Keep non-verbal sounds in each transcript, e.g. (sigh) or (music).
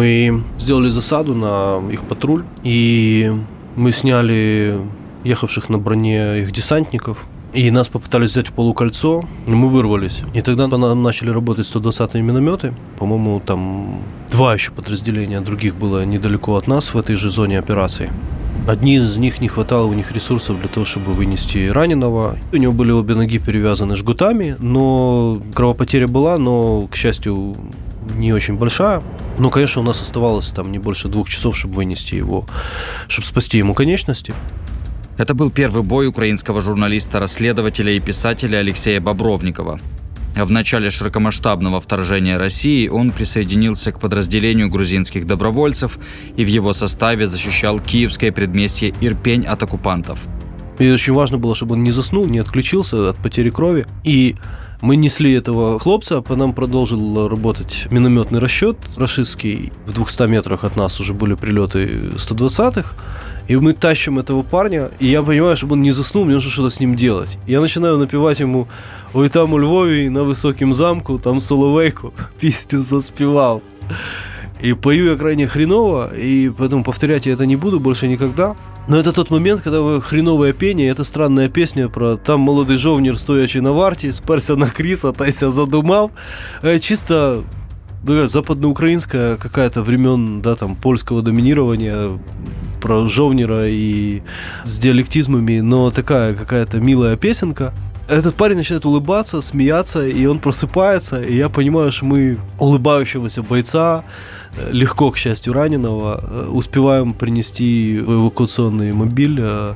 Мы сделали засаду на их патруль, и мы сняли ехавших на броне их десантников, и нас попытались взять в полукольцо, но мы вырвались. И тогда нам начали работать 120-е минометы. По-моему, там два еще подразделения других было недалеко от нас в этой же зоне операции. Одни из них не хватало у них ресурсов для того, чтобы вынести раненого. У него были обе ноги перевязаны жгутами, но кровопотеря была, но, к счастью, не очень большая. Но, конечно, у нас оставалось там не больше двух часов, чтобы вынести его, чтобы спасти ему конечности. Это был первый бой украинского журналиста-расследователя и писателя Алексея Бобровникова. В начале широкомасштабного вторжения России он присоединился к подразделению грузинских добровольцев и в его составе защищал киевское предместье Ирпень от оккупантов. И очень важно было, чтобы он не заснул, не отключился от потери крови. И мы несли этого хлопца, а по нам продолжил работать минометный расчет рашистский. В 200 метрах от нас уже были прилеты 120-х. И мы тащим этого парня, и я понимаю, чтобы он не заснул, мне нужно что-то с ним делать. Я начинаю напевать ему «Ой, там у Львове на высоком замку, там Соловейку (laughs) песню заспевал». И пою я крайне хреново, и поэтому повторять я это не буду больше никогда. Но это тот момент, когда хреновое пение, это странная песня про «Там молодый жовнір, стоячи на варті, сперся на кріса, тайся задумав». Э, чисто да, западноукраинская какая-то времен, да, там, польского доминирования, про Жовнера и с диалектизмами, но такая какая-то милая песенка. Этот парень начинает улыбаться, смеяться, и он просыпается, и я понимаю, что мы улыбающегося бойца, легко, к счастью, раненого, э, успеваем принести в эвакуационный мобиль, э,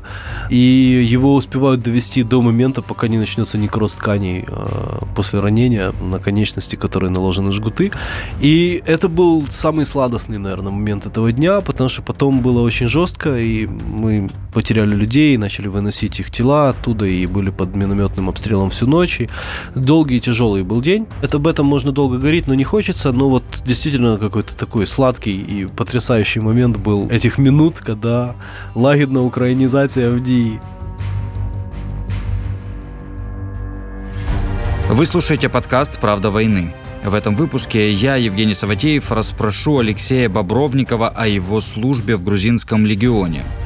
и его успевают довести до момента, пока не начнется некроз тканей э, после ранения на конечности, которые наложены жгуты. И это был самый сладостный, наверное, момент этого дня, потому что потом было очень жестко, и мы потеряли людей, начали выносить их тела оттуда, и были под минометным обстрелом всю ночь. И долгий и тяжелый был день. Это об этом можно долго говорить, но не хочется, но вот действительно какой-то такой сладкий и потрясающий момент был этих минут, когда лагідна українізація в дії. Вы слушаете подкаст «Правда войны». В этом выпуске я, Евгений Саватеев, расспрошу Алексея Бобровникова о его службе в грузинском легионе –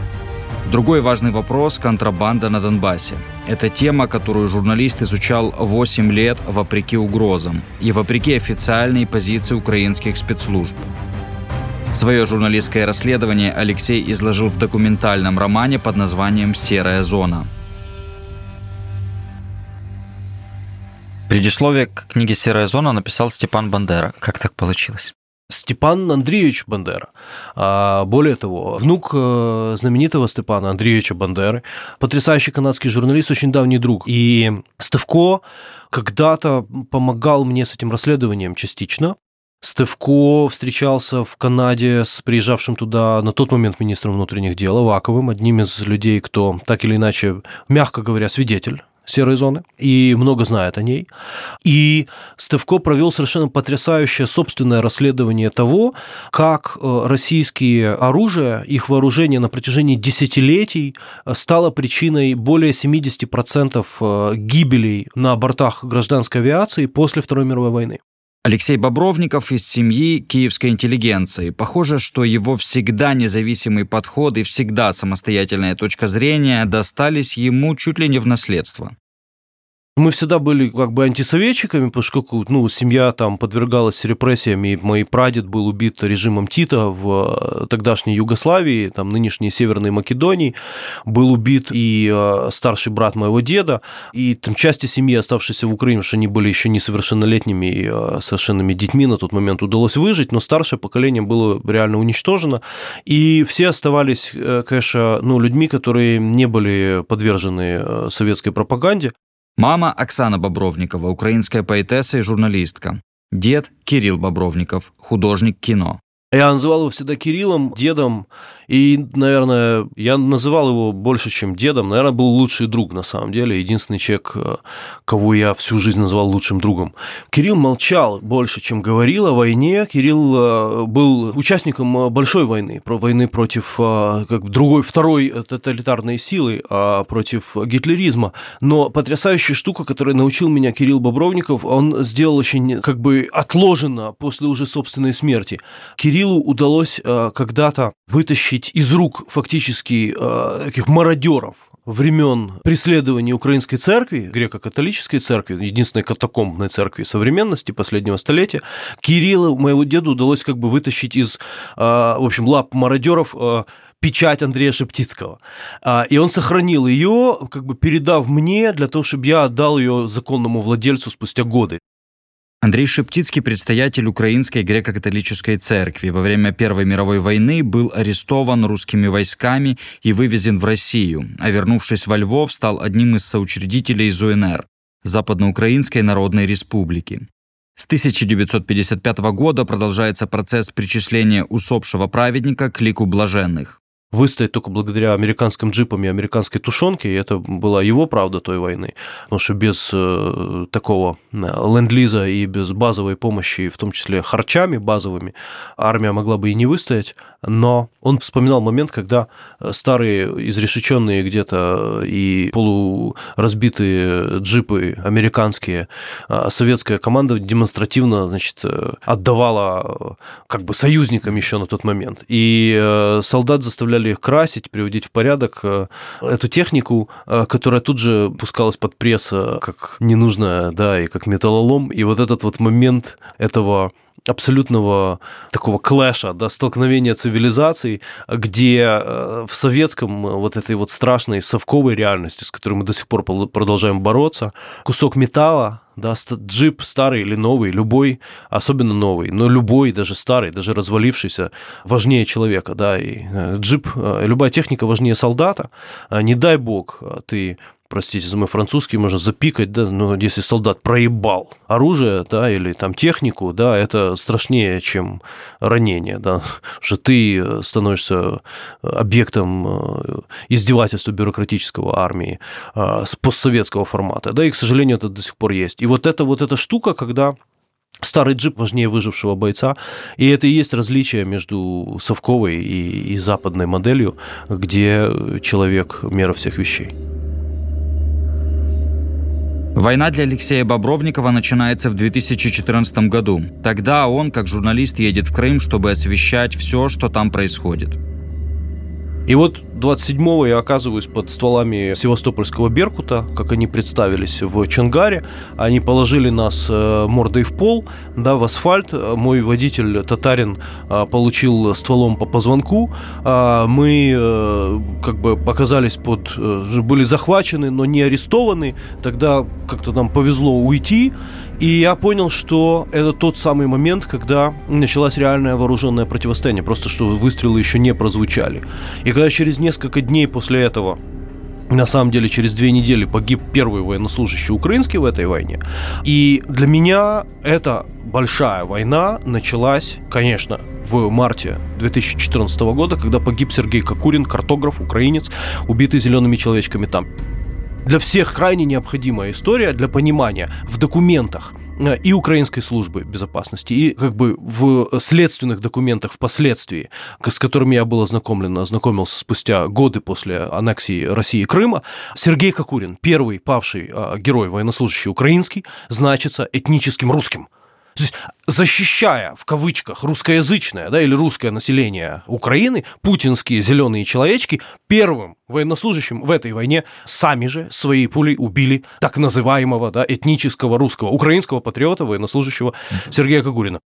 Другой важный вопрос – контрабанда на Донбассе. Это тема, которую журналист изучал 8 лет вопреки угрозам и вопреки официальной позиции украинских спецслужб. Свое журналистское расследование Алексей изложил в документальном романе под названием «Серая зона». Предисловие к книге «Серая зона» написал Степан Бандера. Как так получилось? Степан Андреевич Бандера. А, более того, внук э, знаменитого Степана Андреевича Бандеры, потрясающий канадский журналист, очень давний друг. И Стевко когда-то помогал мне с этим расследованием частично. Стевко встречался в Канаде с приезжавшим туда на тот момент министром внутренних дел Аваковым, одним из людей, кто так или иначе, мягко говоря, свидетель серой зоны и много знает о ней. И Стевко провел совершенно потрясающее собственное расследование того, как э, российские оружия, их вооружение на протяжении десятилетий э, стало причиной более 70% э, гибелей на бортах гражданской авиации после Второй мировой войны. Алексей Бобровников из семьи киевской интеллигенции. Похоже, что его всегда независимый подход и всегда самостоятельная точка зрения достались ему чуть ли не в наследство. Мы всегда были как бы антисоветчиками, поскольку ну, семья там подвергалась репрессиям, и мой прадед был убит режимом Тита в э, тогдашней Югославии, там нынешней Северной Македонии, был убит и э, старший брат моего деда, и там части семьи, оставшиеся в Украине, что они были еще несовершеннолетними и э, совершенными детьми, на тот момент удалось выжить, но старшее поколение было реально уничтожено, и все оставались, конечно, ну, людьми, которые не были подвержены советской пропаганде. Мама Оксана Бобровникова, украинская поэтесса и журналистка. Дед Кирилл Бобровников, художник кино. Я называл его всегда Кириллом, дедом И, наверное, я называл его больше, чем дедом. Наверное, был лучший друг на самом деле. Единственный человек, э, кого я всю жизнь называл лучшим другом. Кирилл молчал больше, чем говорил о войне. Кирилл э, был участником большой войны, про войны против как другой, второй тоталитарной силы, против гитлеризма. Но потрясающая штука, которая научил меня Кирилл Бобровников, он сделал очень как бы отложено после уже собственной смерти. Кириллу удалось э, когда-то вытащить из рук фактически э, таких мародеров, времен преследования украинской церкви, греко-католической церкви, единственной катакомбной церкви современности последнего столетия, Кириллу, моему деду, удалось как бы вытащить из, э, в общем, лап мародеров печать Андрея Шептицкого. А, и он сохранил ее, как бы передав мне, для того, чтобы я отдал ее законному владельцу спустя годы. Андрей Шептицкий, предстоятель Украинской греко-католической церкви, во время Первой мировой войны был арестован русскими войсками и вывезен в Россию, а вернувшись во Львов, стал одним из соучредителей ЗУНР – Западноукраинской Народной Республики. С 1955 года продолжается процесс причисления усопшего праведника к лику блаженных выстоять только благодаря американским джипам и американской тушенке, и это была его правда той войны. Потому что без э, такого э, ленд-лиза и без базовой помощи, в том числе харчами базовыми, армия могла бы и не выстоять. Но он вспоминал момент, когда старые, изрешеченные где-то и полуразбитые джипы американские, э, советская команда демонстративно значит, отдавала как бы союзникам еще на тот момент. И солдат заставляли их красить, приводить в порядок э, эту технику, э, которая тут же пускалась под пресс э, как ненужная, да, и как металлолом. И вот этот вот момент этого абсолютного такого клэша, да, столкновения цивилизаций, где в советском вот этой вот страшной совковой реальности, с которой мы до сих пор продолжаем бороться, кусок металла, да, джип старый или новый, любой, особенно новый, но любой, даже старый, даже развалившийся, важнее человека, да, и э, джип, э, любая техника важнее солдата. Не дай бог, ты простите за мой французский, можно запикать, да, но если солдат проебал оружие, да, или там технику, да, это страшнее, чем ранение, да, что ты э, становишься объектом э, издевательства бюрократического армии э, с постсоветского формата, да, и, к сожалению, это до сих пор есть. И вот эта вот эта штука, когда Старый джип важнее выжившего бойца. И это и есть различие между совковой и, и западной моделью, где человек – мера всех вещей. Война для Алексея Бобровникова начинается в 2014 году. Тогда он, как журналист, едет в Крым, чтобы освещать все, что там происходит. И вот 27-го я оказываюсь под стволами Севастопольского Беркута, как они представились в Чангаре. Они положили нас э, мордой в пол, да, в асфальт. Мой водитель, татарин, э, получил стволом по позвонку. А мы э, как бы оказались под... были захвачены, но не арестованы. Тогда как-то нам повезло уйти. И я понял, что это тот самый момент, когда началось реальное вооруженное противостояние, просто что выстрелы еще не прозвучали. И когда через несколько дней после этого на самом деле, через две недели погиб первый военнослужащий украинский в этой войне. И для меня эта большая война началась, конечно, в марте 2014 года, когда погиб Сергей Кокурин, картограф, украинец, убитый зелеными человечками там для всех крайне необходимая история для понимания в документах э, и украинской службы безопасности, и как бы в следственных документах впоследствии, с которыми я был ознакомлен, ознакомился спустя годы после аннексии России и Крыма, Сергей Кокурин, первый павший э, герой военнослужащий украинский, значится этническим русским. То есть, защищая, в кавычках, русскоязычное да, или русское население Украины, путинские зеленые человечки первым военнослужащим в этой войне сами же своей пулей убили так называемого да, этнического русского, украинского патриота, военнослужащего Сергея Кокурина.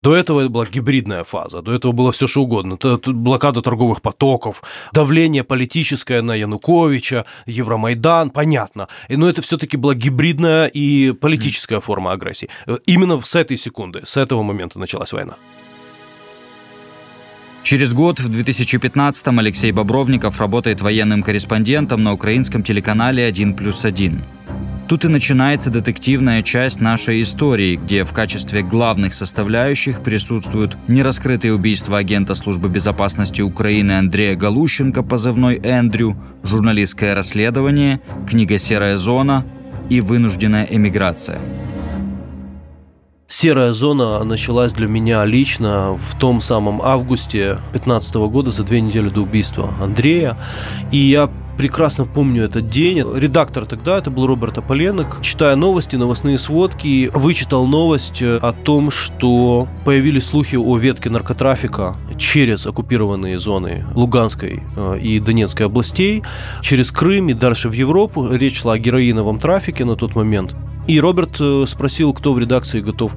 До этого это была гибридная фаза, до этого было все что угодно. Это блокада торговых потоков, давление политическое на Януковича, Евромайдан, понятно. Но это все-таки была гибридная и политическая форма агрессии. Именно с этой секунды, с этого момента началась война. Через год, в 2015-м, Алексей Бобровников работает военным корреспондентом на украинском телеканале «1 плюс 1». Тут и начинается детективная часть нашей истории, где в качестве главных составляющих присутствуют нераскрытые убийства агента службы безопасности Украины Андрея Галущенко, позывной Эндрю, журналистское расследование, книга «Серая зона» и вынужденная эмиграция. Серая зона началась для меня лично в том самом августе 2015 года, за две недели до убийства Андрея. И я прекрасно помню этот день. Редактор тогда, это был Роберт Аполенок, читая новости, новостные сводки, вычитал новость э, о том, что появились слухи о ветке наркотрафика через оккупированные зоны Луганской э, и Донецкой областей, через Крым и дальше в Европу. Речь шла о героиновом трафике на тот момент. И Роберт э, спросил, кто в редакции готов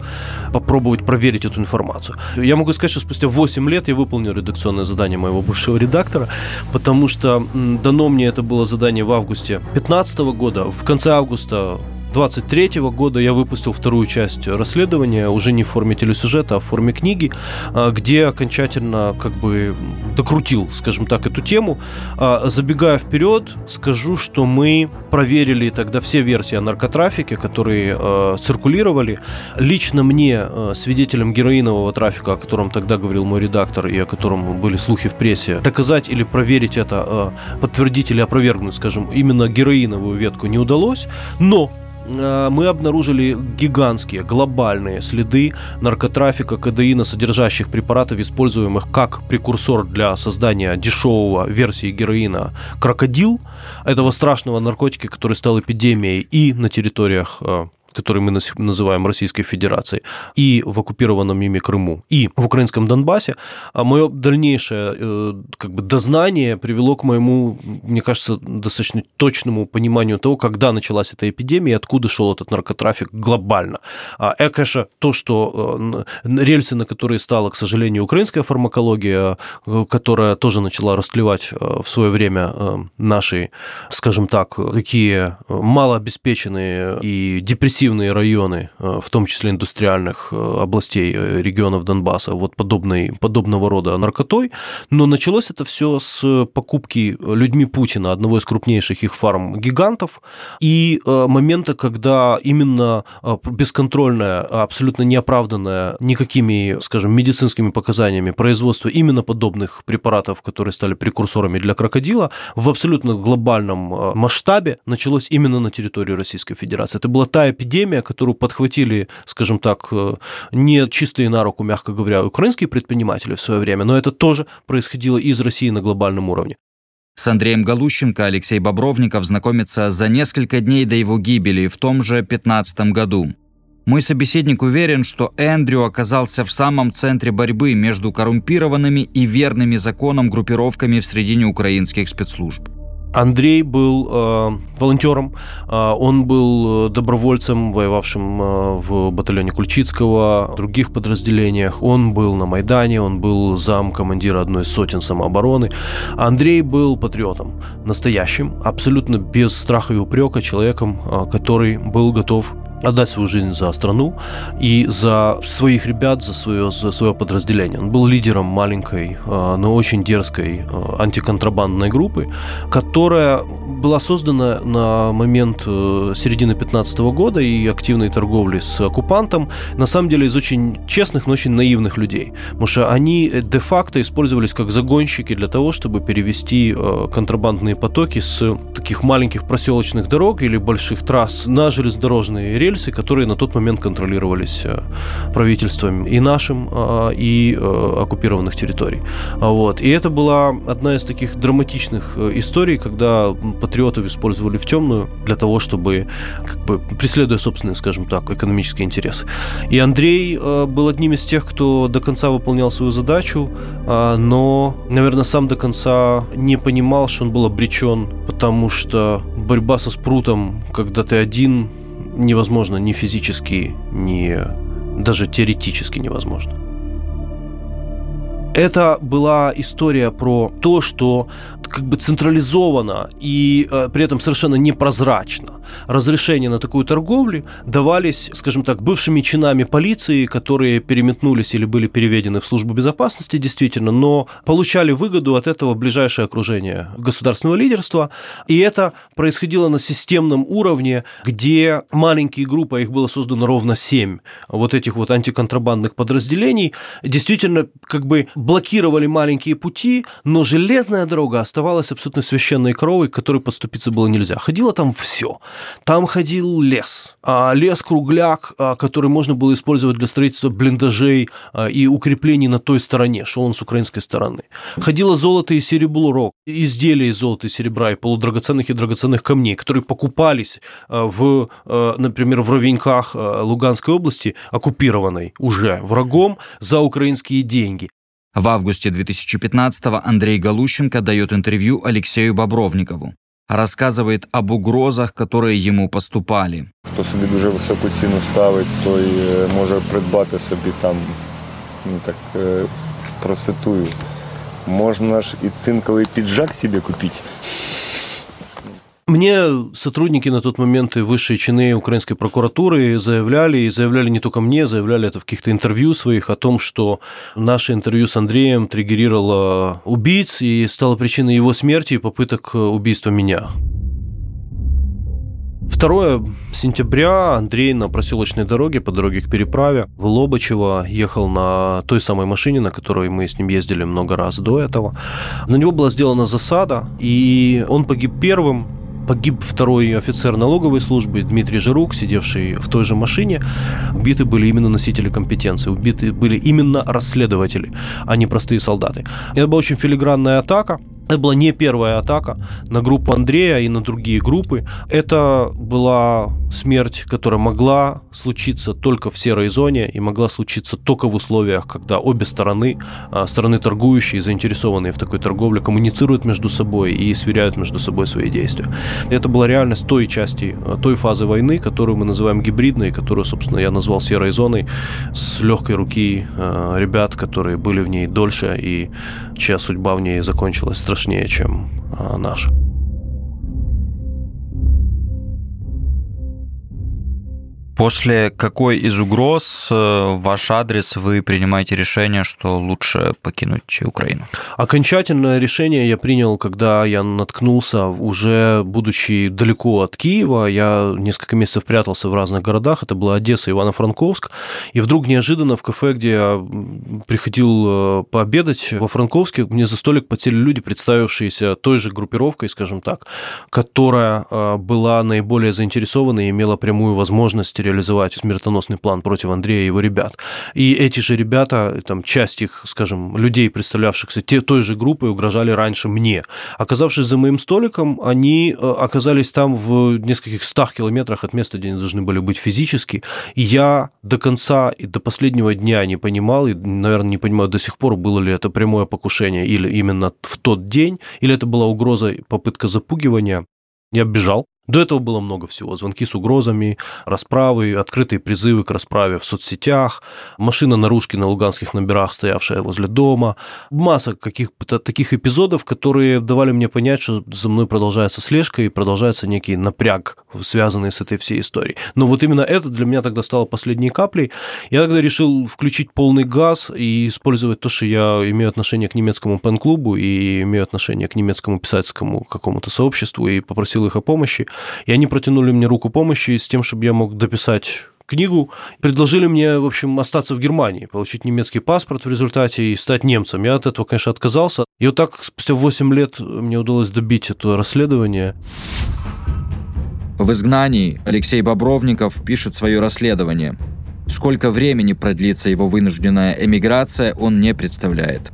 попробовать проверить эту информацию. Я могу сказать, что спустя 8 лет я выполнил редакционное задание моего бывшего редактора, потому что дано мне это было задание в августе 2015 года. В конце августа 23 года я выпустил вторую часть расследования, уже не в форме телесюжета, а в форме книги, а, где окончательно как бы докрутил, скажем так, эту тему. А, забегая вперед, скажу, что мы проверили тогда все версии о наркотрафике, которые а, циркулировали. Лично мне, свидетелем героинового трафика, о котором тогда говорил мой редактор и о котором были слухи в прессе, доказать или проверить это, подтвердить или опровергнуть, скажем, именно героиновую ветку не удалось, но мы обнаружили гигантские, глобальные следы наркотрафика кадеина, содержащих препаратов, используемых как прекурсор для создания дешевого версии героина крокодил, этого страшного наркотика, который стал эпидемией и на территориях э, который мы называем Российской Федерацией, и в оккупированном ими Крыму, и в украинском Донбассе, а мое дальнейшее э, как бы дознание привело к моему, мне кажется, достаточно точному пониманию того, когда началась эта эпидемия и откуда шел этот наркотрафик глобально. А, и, конечно, то, что э, рельсы, на которые стала, к сожалению, украинская фармакология, э, которая тоже начала расклевать в свое время наши, скажем так, такие малообеспеченные и депрессивные агрессивные районы, э, в том числе индустриальных э, областей э, регионов Донбасса, вот подобной, подобного рода наркотой. Но началось это все с покупки людьми Путина одного из крупнейших их фарм-гигантов и момента, когда именно бесконтрольное, абсолютно неоправданное никакими, скажем, медицинскими показаниями производство именно подобных препаратов, которые стали прекурсорами для крокодила, в абсолютно глобальном масштабе началось именно на территории Российской Федерации. Это была та эпидемия, эпидемия, которую подхватили, скажем так, э, не чистые на руку, мягко говоря, украинские предприниматели в свое время, но это тоже происходило из России на глобальном уровне. С Андреем Галущенко Алексей Бобровников знакомится за несколько дней до его гибели в том же 2015 году. Мой собеседник уверен, что Эндрю оказался в самом центре борьбы между коррумпированными и верными законам группировками в средине украинских спецслужб. Андрей был э, волонтером, э, он был добровольцем, воевавшим э, в батальоне Кульчицкого, в других подразделениях. Он был на Майдане, он был зам командира одной из сотен самообороны. Андрей был патриотом, настоящим, абсолютно без страха и упрека человеком, э, который был готов отдать свою жизнь за страну и за своих ребят, за свое, за свое подразделение. Он был лидером маленькой, а, но очень дерзкой а, антиконтрабандной группы, которая была создана на момент э, середины 15 года и активной торговли с оккупантом, на самом деле из очень честных, но очень наивных людей. Потому что они э, де-факто использовались как загонщики для того, чтобы перевести э, контрабандные потоки с таких маленьких проселочных дорог или больших трасс на железнодорожные рельсы рельсы, которые на тот момент контролировались э, правительством и нашим, э, и э, оккупированных территорий. Вот. И это была одна из таких драматичных историй, когда патриотов использовали в темную для того, чтобы, как бы, преследуя собственные, скажем так, экономические интересы. И Андрей был одним из тех, кто до конца выполнял свою задачу, но, наверное, сам до конца не понимал, что он был обречен, потому что борьба со спрутом, когда ты один, невозможно ни физически, ни даже теоретически невозможно. Это была история про то, что как бы централизованно и э, при этом совершенно непрозрачно разрешения на такую торговлю давались, скажем так, бывшими чинами полиции, которые переметнулись или были переведены в службу безопасности, действительно, но получали выгоду от этого ближайшее окружение государственного лидерства. И это происходило на системном уровне, где маленькие группы, а их было создано ровно семь, вот этих вот антиконтрабандных подразделений, действительно как бы блокировали маленькие пути, но железная дорога оставалась абсолютно священной коровой, к которой подступиться было нельзя. Ходило там все. Там ходил лес. А лес-кругляк, а, который можно было использовать для строительства блиндажей а, и укреплений на той стороне, шел он с украинской стороны. Ходило золото и серебро, изделия из золота и серебра и полудрагоценных и драгоценных камней, которые покупались в, например, в Ровеньках Луганской области, оккупированной уже врагом, за украинские деньги. В августе 2015-го Андрей Галущенко дает интервью Алексею Бобровникову. Рассказывает об угрозах, которые ему поступали. Хто собі дуже високу ціну ставить, той може придбати собі там, ну так процитую, можна ж і цинковий піджак собі купити. Мне сотрудники на тот момент и высшие чины украинской прокуратуры заявляли, и заявляли не только мне, заявляли это в каких-то интервью своих о том, что наше интервью с Андреем триггерировало убийц и стало причиной его смерти и попыток убийства меня. 2 сентября Андрей на проселочной дороге, по дороге к переправе в Лобачево ехал на той самой машине, на которой мы с ним ездили много раз до этого. На него была сделана засада, и он погиб первым, Погиб второй офицер налоговой службы Дмитрий Жирук, сидевший в той же машине. Убиты были именно носители компетенции, убиты были именно расследователи, а не простые солдаты. Это была очень филигранная атака. Это была не первая атака на группу Андрея и на другие группы. Это была смерть, которая могла случиться только в серой зоне и могла случиться только в условиях, когда обе стороны, а, стороны торгующие, заинтересованные в такой торговле, коммуницируют между собой и сверяют между собой свои действия. Это была реальность той части, а, той фазы войны, которую мы называем гибридной, которую, собственно, я назвал серой зоной, с легкой руки а, ребят, которые были в ней дольше и чья судьба в ней закончилась страшнее, чем наш. После какой из угроз э, ваш адрес вы принимаете решение, что лучше покинуть Украину? Окончательное решение я принял, когда я наткнулся, уже будучи далеко от Киева, я несколько месяцев прятался в разных городах, это была Одесса, Ивано-Франковск, и вдруг неожиданно в кафе, где я приходил э, пообедать во Франковске, мне за столик подсели люди, представившиеся той же группировкой, скажем так, которая э, была наиболее заинтересована и имела прямую возможность реализовать смертоносный план против Андрея и его ребят. И эти же ребята, там, часть их, скажем, людей, представлявшихся те, той же группой, угрожали раньше мне. Оказавшись за моим столиком, они э, оказались там в нескольких стах километрах от места, где они должны были быть физически. И я до конца и до последнего дня не понимал, и, наверное, не понимаю до сих пор, было ли это прямое покушение или именно в тот день, или это была угроза, попытка запугивания. Я бежал, до этого было много всего. Звонки с угрозами, расправы, открытые призывы к расправе в соцсетях, машина наружки на луганских номерах, стоявшая возле дома. Масса каких-то таких эпизодов, которые давали мне понять, что за мной продолжается слежка и продолжается некий напряг, связанный с этой всей историей. Но вот именно это для меня тогда стало последней каплей. Я тогда решил включить полный газ и использовать то, что я имею отношение к немецкому пен-клубу и имею отношение к немецкому писательскому какому-то сообществу и попросил их о помощи. И они протянули мне руку помощи с тем, чтобы я мог дописать книгу. Предложили мне, в общем, остаться в Германии, получить немецкий паспорт в результате и стать немцем. Я от этого, конечно, отказался. И вот так спустя 8 лет мне удалось добить это расследование. В изгнании Алексей Бобровников пишет свое расследование. Сколько времени продлится его вынужденная эмиграция, он не представляет.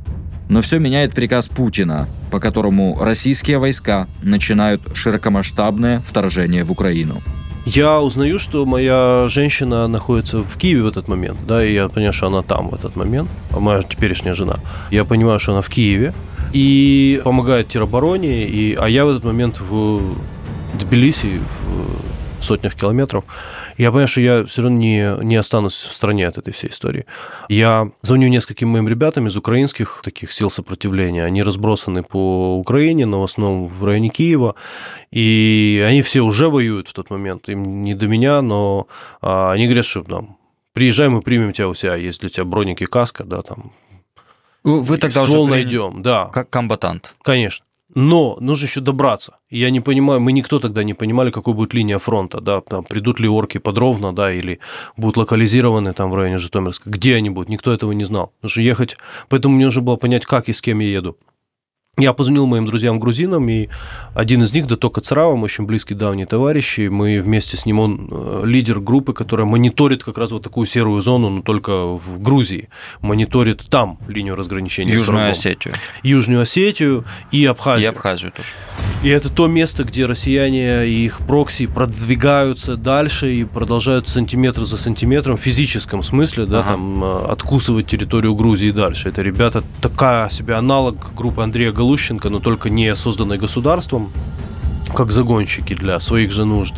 Но все меняет приказ Путина, по которому российские войска начинают широкомасштабное вторжение в Украину. Я узнаю, что моя женщина находится в Киеве в этот момент, да, и я понимаю, что она там в этот момент, а моя теперешняя жена. Я понимаю, что она в Киеве и помогает теробороне, и, а я в этот момент в Тбилиси, в сотнях километров. Я понимаю, что я все равно не, не останусь в стране от этой всей истории. Я звоню нескольким моим ребятам из украинских таких сил сопротивления. Они разбросаны по Украине, но в основном в районе Киева. И они все уже воюют в тот момент. Им не до меня, но а, они говорят, что там, приезжай, мы примем тебя у себя, есть для тебя броники, каска, да, там. Вы тогда ствол уже найдем, да. Как комбатант. Конечно. Но нужно еще добраться. Я не понимаю, мы никто тогда не понимали, какой будет линия фронта, да, там, придут ли орки подробно, да, или будут локализированы там в районе Житомирска, где они будут, никто этого не знал. Что ехать, поэтому мне нужно было понять, как и с кем я еду. Я позвонил моим друзьям-грузинам, и один из них, Датока Царава, очень близкий давний товарищ, и мы вместе с ним, он э, лидер группы, которая мониторит как раз вот такую серую зону, но только в Грузии, мониторит там линию разграничения. Южную Осетию. Южную Осетию и Абхазию. И Абхазию тоже. И это то место, где россияне и их прокси продвигаются дальше и продолжают сантиметр за сантиметром в физическом смысле, да, Ага. там э, откусывать территорию Грузии дальше. Это ребята такая себе аналог группы Андрея Галущенко, но только не созданной государством, как загонщики для своих же нужд,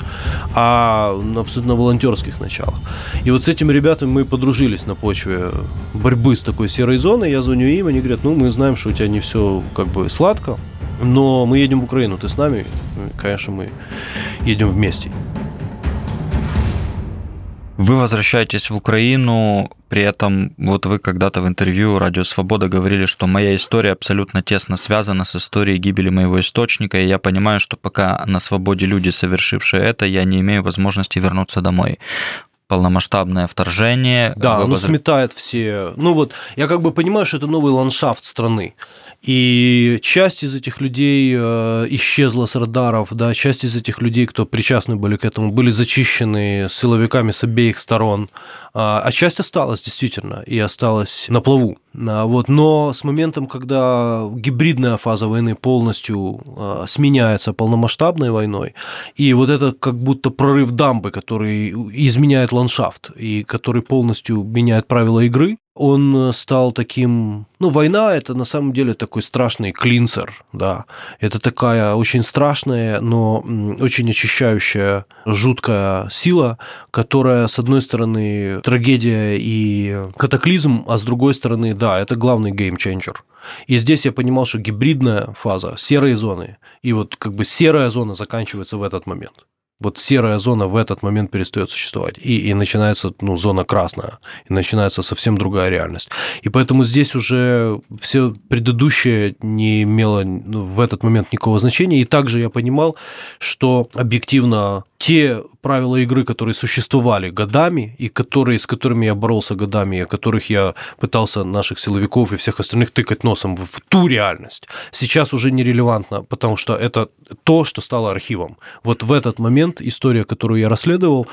а абсолютно волонтерских началах. И вот с этими ребятами мы подружились на почве борьбы с такой серой зоной. Я звоню им, они говорят, ну, мы знаем, что у тебя не все как бы сладко, но мы едем в Украину, ты с нами? Конечно, мы едем вместе. Вы возвращаетесь в Украину, при этом вот вы когда-то в интервью «Радио Свобода» говорили, что моя история абсолютно тесно связана с историей гибели моего источника, и я понимаю, что пока на свободе люди, совершившие это, я не имею возможности вернуться домой. Полномасштабное вторжение. Да, оно возра- сметает все. Ну вот, я как бы понимаю, что это новый ландшафт страны. И часть из этих людей э, исчезла с радаров, да, часть из этих людей, кто причастны были к этому, были зачищены силовиками с обеих сторон, а, а часть осталась действительно и осталась на плаву. А, Вот. Но с моментом, когда гибридная фаза войны полностью э, сменяется полномасштабной войной, и вот это как будто прорыв дамбы, который изменяет ландшафт и который полностью меняет правила игры, он э, стал таким... Ну, война – это на самом деле такой страшный клинцер, да. Это такая очень страшная, но очень очищающая, жуткая сила, которая, с одной стороны, трагедия и катаклизм, а с другой стороны, да, это главный геймченджер. И здесь я понимал, что гибридная фаза серой зоны, и вот как бы серая зона заканчивается в этот момент. Вот серая зона в этот момент перестает существовать. И, и начинается ну, зона красная. И начинается совсем другая реальность. И поэтому здесь уже все предыдущее не имело ну, в этот момент никакого значения. И также я понимал, что объективно те правила игры, которые существовали годами, и которые, с которыми я боролся годами, и о которых я пытался наших силовиков и всех остальных тыкать носом в, в ту реальность, сейчас уже нерелевантно, потому что это то, что стало архивом. Вот в этот момент история, которую я расследовал,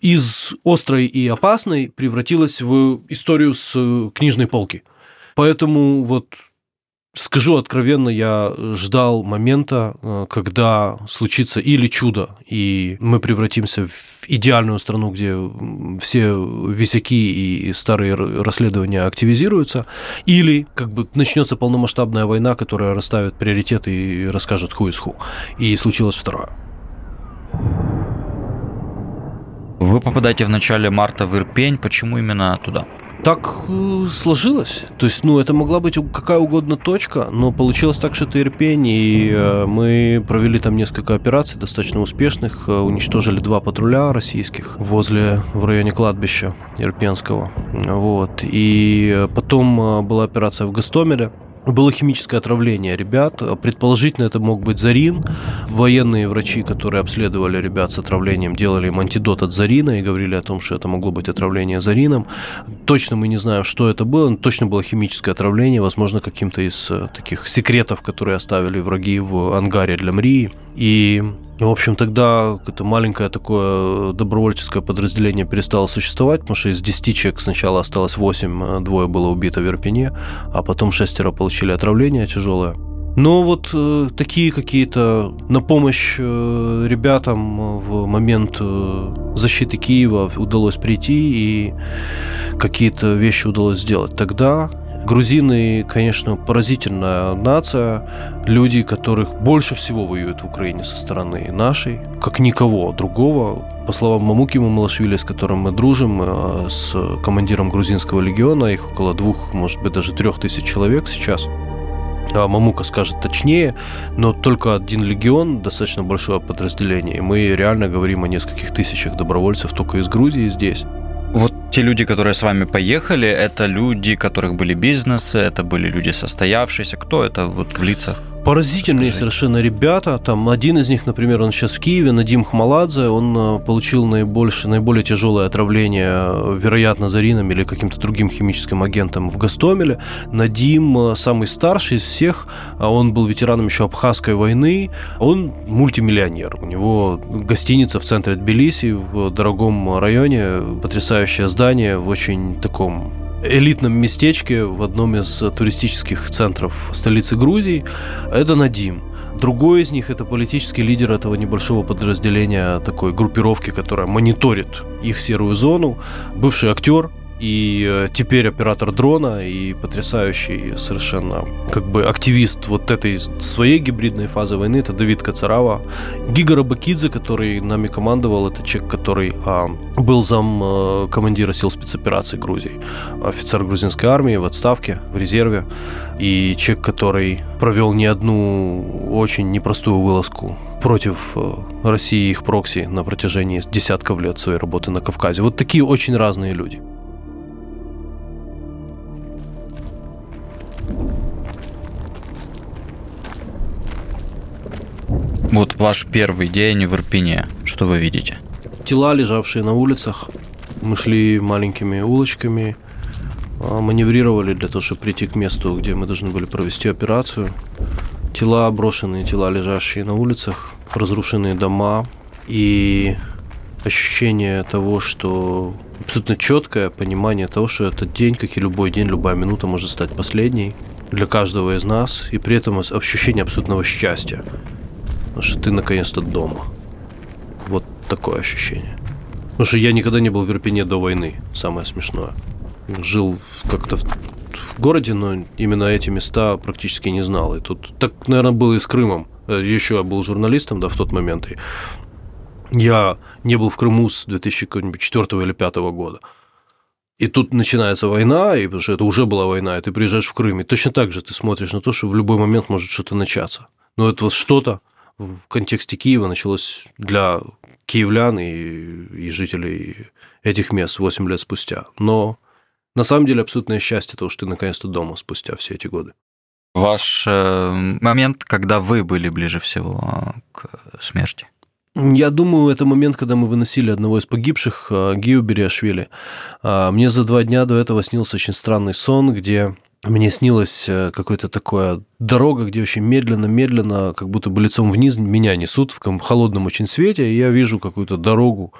из острой и опасной превратилась в историю с э, книжной полки. Поэтому вот Скажу откровенно, я ждал момента, э, когда случится или чудо, и мы превратимся в идеальную страну, где все висяки и старые расследования активизируются, или как бы начнется полномасштабная война, которая расставит приоритеты и расскажет ху из ху. И случилось второе. Вы попадаете в начале марта в Ирпень. Почему именно туда? Так э, сложилось. То есть, ну, это могла быть какая угодно точка, но получилось так, что это Ирпень, и э, мы провели там несколько операций достаточно успешных, э, уничтожили два патруля российских возле, в районе кладбища Ирпенского. Вот. И потом была операция в Гастомеле, было химическое отравление ребят. Предположительно, это мог быть зарин. Военные врачи, которые обследовали ребят с отравлением, делали им антидот от зарина и говорили о том, что это могло быть отравление зарином. Точно мы не знаем, что это было, но точно было химическое отравление, возможно, каким-то из э, таких секретов, которые оставили враги в ангаре для Мрии. И в общем, тогда это маленькое такое добровольческое подразделение перестало существовать, потому что из 10 человек сначала осталось 8, двое было убито в Ирпене, а потом шестеро получили отравление тяжелое. Но вот э, такие какие-то на помощь э, ребятам э, в момент э, защиты Киева удалось прийти и какие-то вещи удалось сделать тогда. Грузины, конечно, поразительная нация, люди, которых больше всего воюют в Украине со стороны нашей, как никого другого. По словам Мамуки Мамалашвили, с которым мы дружим, э, с командиром грузинского легиона, их около двух, может быть, даже трех тысяч человек сейчас – а Мамука скажет точнее, но только один легион, достаточно большое подразделение. И мы реально говорим о нескольких тысячах добровольцев только из Грузии здесь. Те люди, которые с вами поехали, это люди, которых были бизнесы, это были люди состоявшиеся. Кто это вот в лицах? Поразительные Скажи. совершенно ребята. Там один из них, например, он сейчас в Киеве, Надим Хмаладзе, он э, получил наибольше, наиболее тяжелое отравление, э, вероятно, зарином или каким-то другим химическим агентом в Гастомеле. Надим э, самый старший из всех, а он был ветераном еще Абхазской войны, он мультимиллионер. У него гостиница в центре Тбилиси, в дорогом районе, потрясающее здание в очень таком элитном местечке в одном из туристических центров столицы Грузии. Это Надим. Другой из них это политический лидер этого небольшого подразделения такой группировки, которая мониторит их серую зону, бывший актер, и э, теперь оператор дрона и потрясающий совершенно как бы активист вот этой своей гибридной фазы войны, это Давид Кацарава. Гига Рабакидзе, который нами командовал, это человек, который а, был зам а, командира сил спецопераций Грузии, офицер грузинской армии в отставке, в резерве, и человек, который провел не одну очень непростую вылазку против России и их прокси на протяжении десятков лет своей работы на Кавказе. Вот такие очень разные люди. Вот ваш первый день в Ирпене. Что вы видите? Тела, лежавшие на улицах. Мы шли маленькими улочками, а, маневрировали для того, чтобы прийти к месту, где мы должны были провести операцию. Тела, брошенные тела, лежащие на улицах, разрушенные дома и ощущение того, что абсолютно четкое понимание того, что этот день, как и любой день, любая минута может стать последней для каждого из нас, и при этом ощущение абсолютного счастья потому что ты наконец-то дома. Вот такое ощущение. Потому что я никогда не был в Ирпене до войны, самое смешное. Жил как-то в, в городе, но именно эти места практически не знал. И тут так, наверное, было и с Крымом. Э, Еще я был журналистом, да, в тот момент. И я не был в Крыму с 2004 или 2005 года. И тут начинается война, и потому что это уже была война, и ты приезжаешь в Крым, и точно так же ты смотришь на то, что в любой момент может что-то начаться. Но это вот что-то в контексте Киева началось для киевлян и, и жителей этих мест 8 лет спустя. Но на самом деле абсолютное счастье того, что ты наконец-то дома спустя все эти годы. Ваш э, момент, когда вы были ближе всего э, к смерти? Я думаю, это момент, когда мы выносили одного из погибших, э, Гио Бериашвили. А, мне за два дня до этого снился очень странный сон, где мне снилось э, какое-то такое дорога, где очень медленно-медленно, как будто бы лицом вниз меня несут в холодном очень свете, и я вижу какую-то дорогу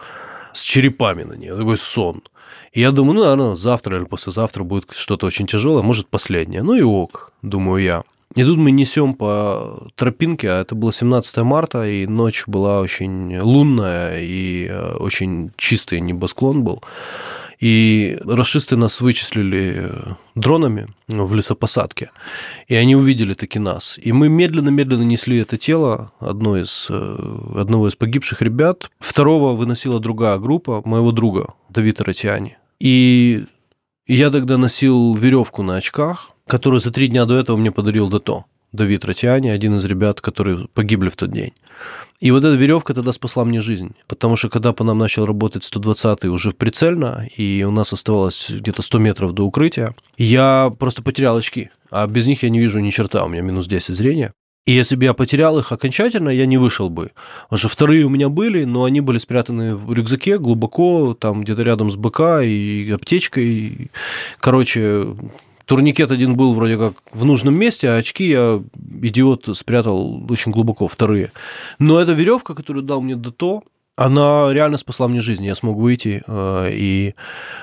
с черепами на ней, такой сон. И я думаю, ну, наверное, завтра или послезавтра будет что-то очень тяжелое, может, последнее. Ну и ок, думаю я. И тут мы несем по тропинке, а это было 17 марта, и ночь была очень лунная, и э, очень чистый небосклон был. И расисты нас вычислили э, дронами в лесопосадке, и они увидели таки нас. И мы медленно-медленно несли это тело одно из, э, одного из погибших ребят. Второго выносила другая группа моего друга Давида Ратиани. И я тогда носил веревку на очках, которую за три дня до этого мне подарил Дато. Давид Ратиани, один из ребят, которые погибли в тот день. И вот эта веревка тогда спасла мне жизнь, потому что когда по нам начал работать 120-й уже прицельно, и у нас оставалось где-то 100 метров до укрытия, я просто потерял очки, а без них я не вижу ни черта, у меня минус 10 зрения. И если бы я потерял их окончательно, я не вышел бы. Потому вторые у меня были, но они были спрятаны в рюкзаке глубоко, там где-то рядом с БК и аптечкой. Короче, Турникет один был вроде как в нужном месте, а очки я, идиот, спрятал очень глубоко, вторые. Но эта веревка, которую дал мне Дато, она реально спасла мне жизнь. Я смог выйти э, и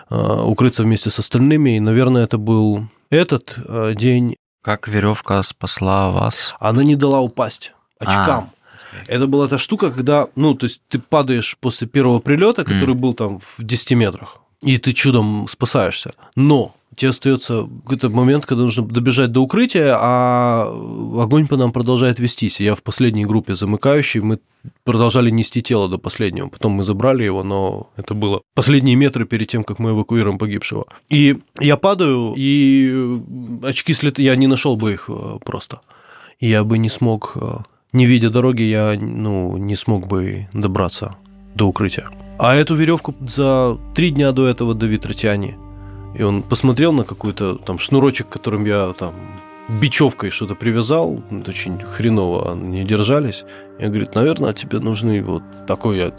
э, укрыться вместе с остальными. И, наверное, это был этот э, день. Как веревка спасла вас? Она не дала упасть очкам. А. Это была та штука, когда, ну, то есть ты падаешь после первого прилета, который mm. был там в 10 метрах, и ты чудом спасаешься. Но тебе остается какой-то момент, когда нужно добежать до укрытия, а огонь по нам продолжает вестись. Я в последней группе замыкающий, мы продолжали нести тело до последнего. Потом мы забрали его, но это было последние метры перед тем, как мы эвакуируем погибшего. И я падаю, и очки слет... Я не нашел бы их э, просто. И я бы не смог, э, не видя дороги, я ну, не смог бы добраться до укрытия. А эту веревку за три дня до этого Давид Ратяни. И он посмотрел на какой-то там шнурочек, которым я там бечевкой что-то привязал, очень хреново они держались. Я говорит, наверное, тебе нужны вот такой, я,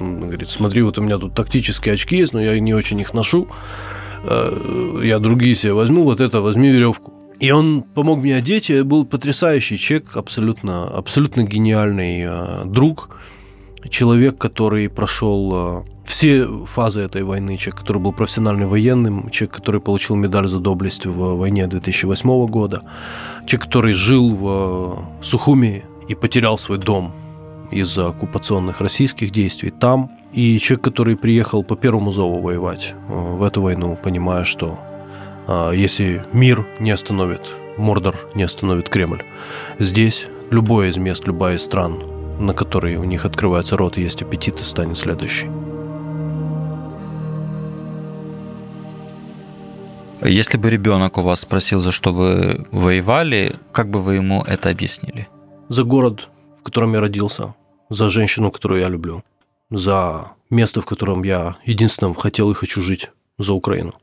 говорит, смотри, вот у меня тут тактические очки есть, но я не очень их ношу. Э, я другие себе возьму, вот это возьми веревку. И он помог мне одеть, и был потрясающий человек, абсолютно, абсолютно гениальный э, друг, человек, который прошел э, все фазы этой войны, человек, который был профессиональным военным, человек, который получил медаль за доблесть в войне 2008 года, человек, который жил в Сухуми и потерял свой дом из-за оккупационных российских действий там, и человек, который приехал по первому зову воевать э, в эту войну, понимая, что э, если мир не остановит, Мордор не остановит Кремль, здесь любое из мест, любая из стран, на которые у них открывается рот и есть аппетит, и станет следующий. Если бы ребенок у вас спросил, за что вы воевали, как бы вы ему это объяснили? За город, в котором я родился, за женщину, которую я люблю, за место, в котором я единственным хотел и хочу жить, за Украину.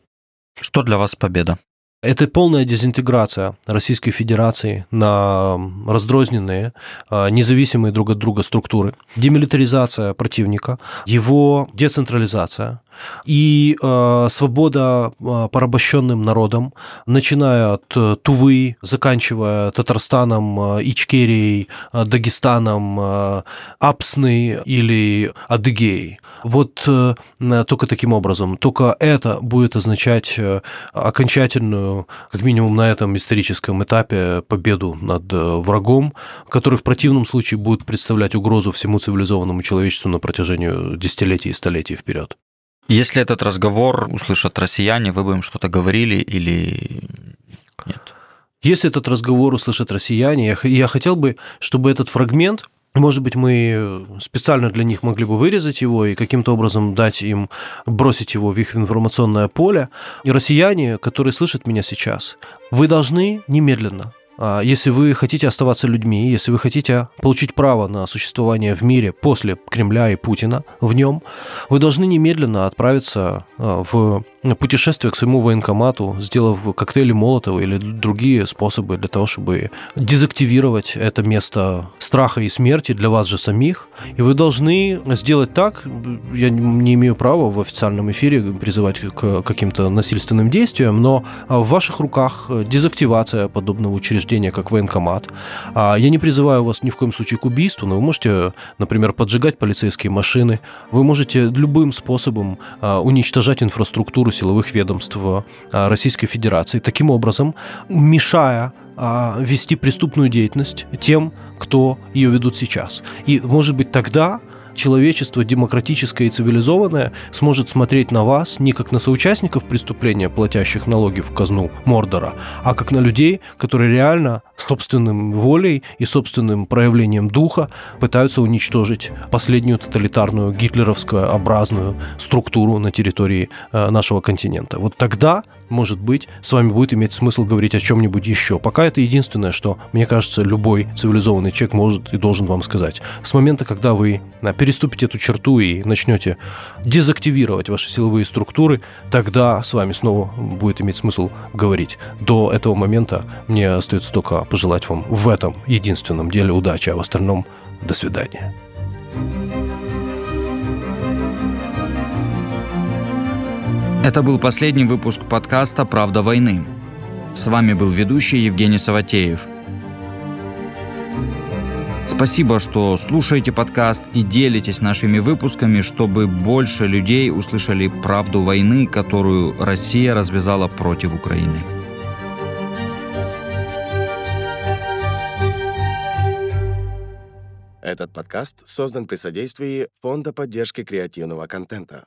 Что для вас победа? Это полная дезинтеграция Российской Федерации на разрозненные, а, независимые друг от друга структуры, демилитаризация противника, его децентрализация, и э, свобода э, порабощенным народам, начиная от э, Тувы, заканчивая Татарстаном, э, Ичкерией, Дагестаном, Апсны или Адыгеей. Вот э, только таким образом. Только это будет означать окончательную, как минимум на этом историческом этапе, победу над врагом, который в противном случае будет представлять угрозу всему цивилизованному человечеству на протяжении десятилетий и столетий вперед. Если этот разговор услышат россияне, вы бы им что-то говорили или нет? Если этот разговор услышат россияне, я хотел бы, чтобы этот фрагмент может быть, мы специально для них могли бы вырезать его и каким-то образом дать им, бросить его в их информационное поле. И россияне, которые слышат меня сейчас, вы должны немедленно если вы хотите оставаться людьми, если вы хотите получить право на существование в мире после Кремля и Путина в нем, вы должны немедленно отправиться а, в путешествие к своему военкомату, сделав коктейли Молотова или другие способы для того, чтобы дезактивировать это место страха и смерти для вас же самих. И вы должны сделать так, я не имею права в официальном эфире призывать к каким-то насильственным действиям, но в ваших руках дезактивация подобного учреждения учреждение, как военкомат. А я не призываю вас ни в коем случае к убийству, но вы можете, например, поджигать полицейские машины, вы можете любым способом а, уничтожать инфраструктуру силовых ведомств а, Российской Федерации, таким образом мешая вести преступную деятельность тем, кто ее ведут сейчас. И, может быть, тогда человечество демократическое и цивилизованное сможет смотреть на вас не как на соучастников преступления, платящих налоги в казну Мордора, а как на людей, которые реально собственным волей и собственным проявлением духа пытаются уничтожить последнюю тоталитарную гитлеровскую образную структуру на территории э, нашего континента. Вот тогда может быть, с вами будет иметь смысл говорить о чем-нибудь еще. Пока это единственное, что, мне кажется, любой цивилизованный человек может и должен вам сказать. С момента, когда вы переступите эту черту и начнете дезактивировать ваши силовые структуры, тогда с вами снова будет иметь смысл говорить. До этого момента мне остается только пожелать вам в этом единственном деле удачи, а в остальном до свидания. Это был последний выпуск подкаста «Правда войны». С вами был ведущий Евгений Саватеев. Спасибо, что слушаете подкаст и делитесь нашими выпусками, чтобы больше людей услышали правду войны, которую Россия развязала против Украины. Этот подкаст создан при содействии Фонда поддержки креативного контента.